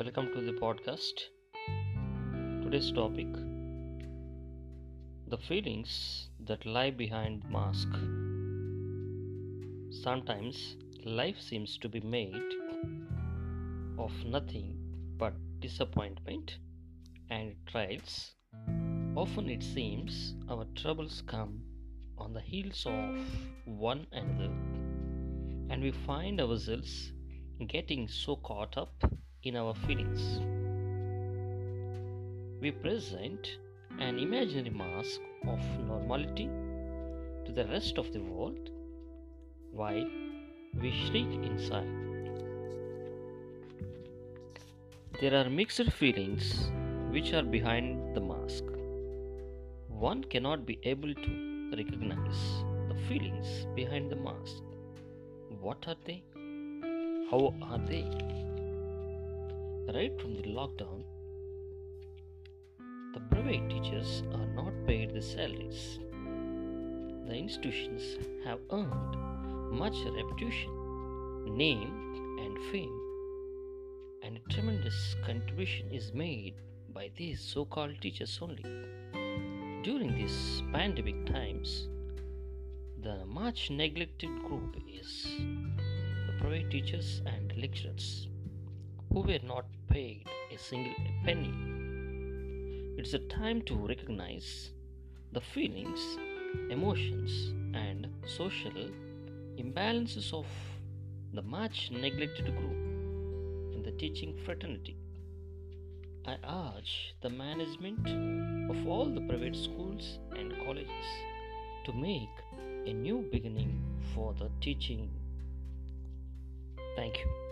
welcome to the podcast. Today's topic the feelings that lie behind the mask. Sometimes life seems to be made of nothing but disappointment and trials. Often it seems our troubles come on the heels of one another, and we find ourselves getting so caught up in our feelings. We present an imaginary mask of normality to the rest of the world while we shriek inside. There are mixed feelings which are behind the mask. One cannot be able to recognize the feelings behind the mask. What are they? How are they? Right from the lockdown, the private teachers are not paid the salaries. The institutions have earned much reputation, name, and fame, and a tremendous contribution is made by these so called teachers only. During these pandemic times, the much neglected group is the private teachers and lecturers who were not paid a single penny. It's a time to recognize the feelings, emotions, and social imbalances of the much neglected group in the teaching fraternity. I urge the management of all the private schools and colleges to make a new beginning for the teaching. Thank you.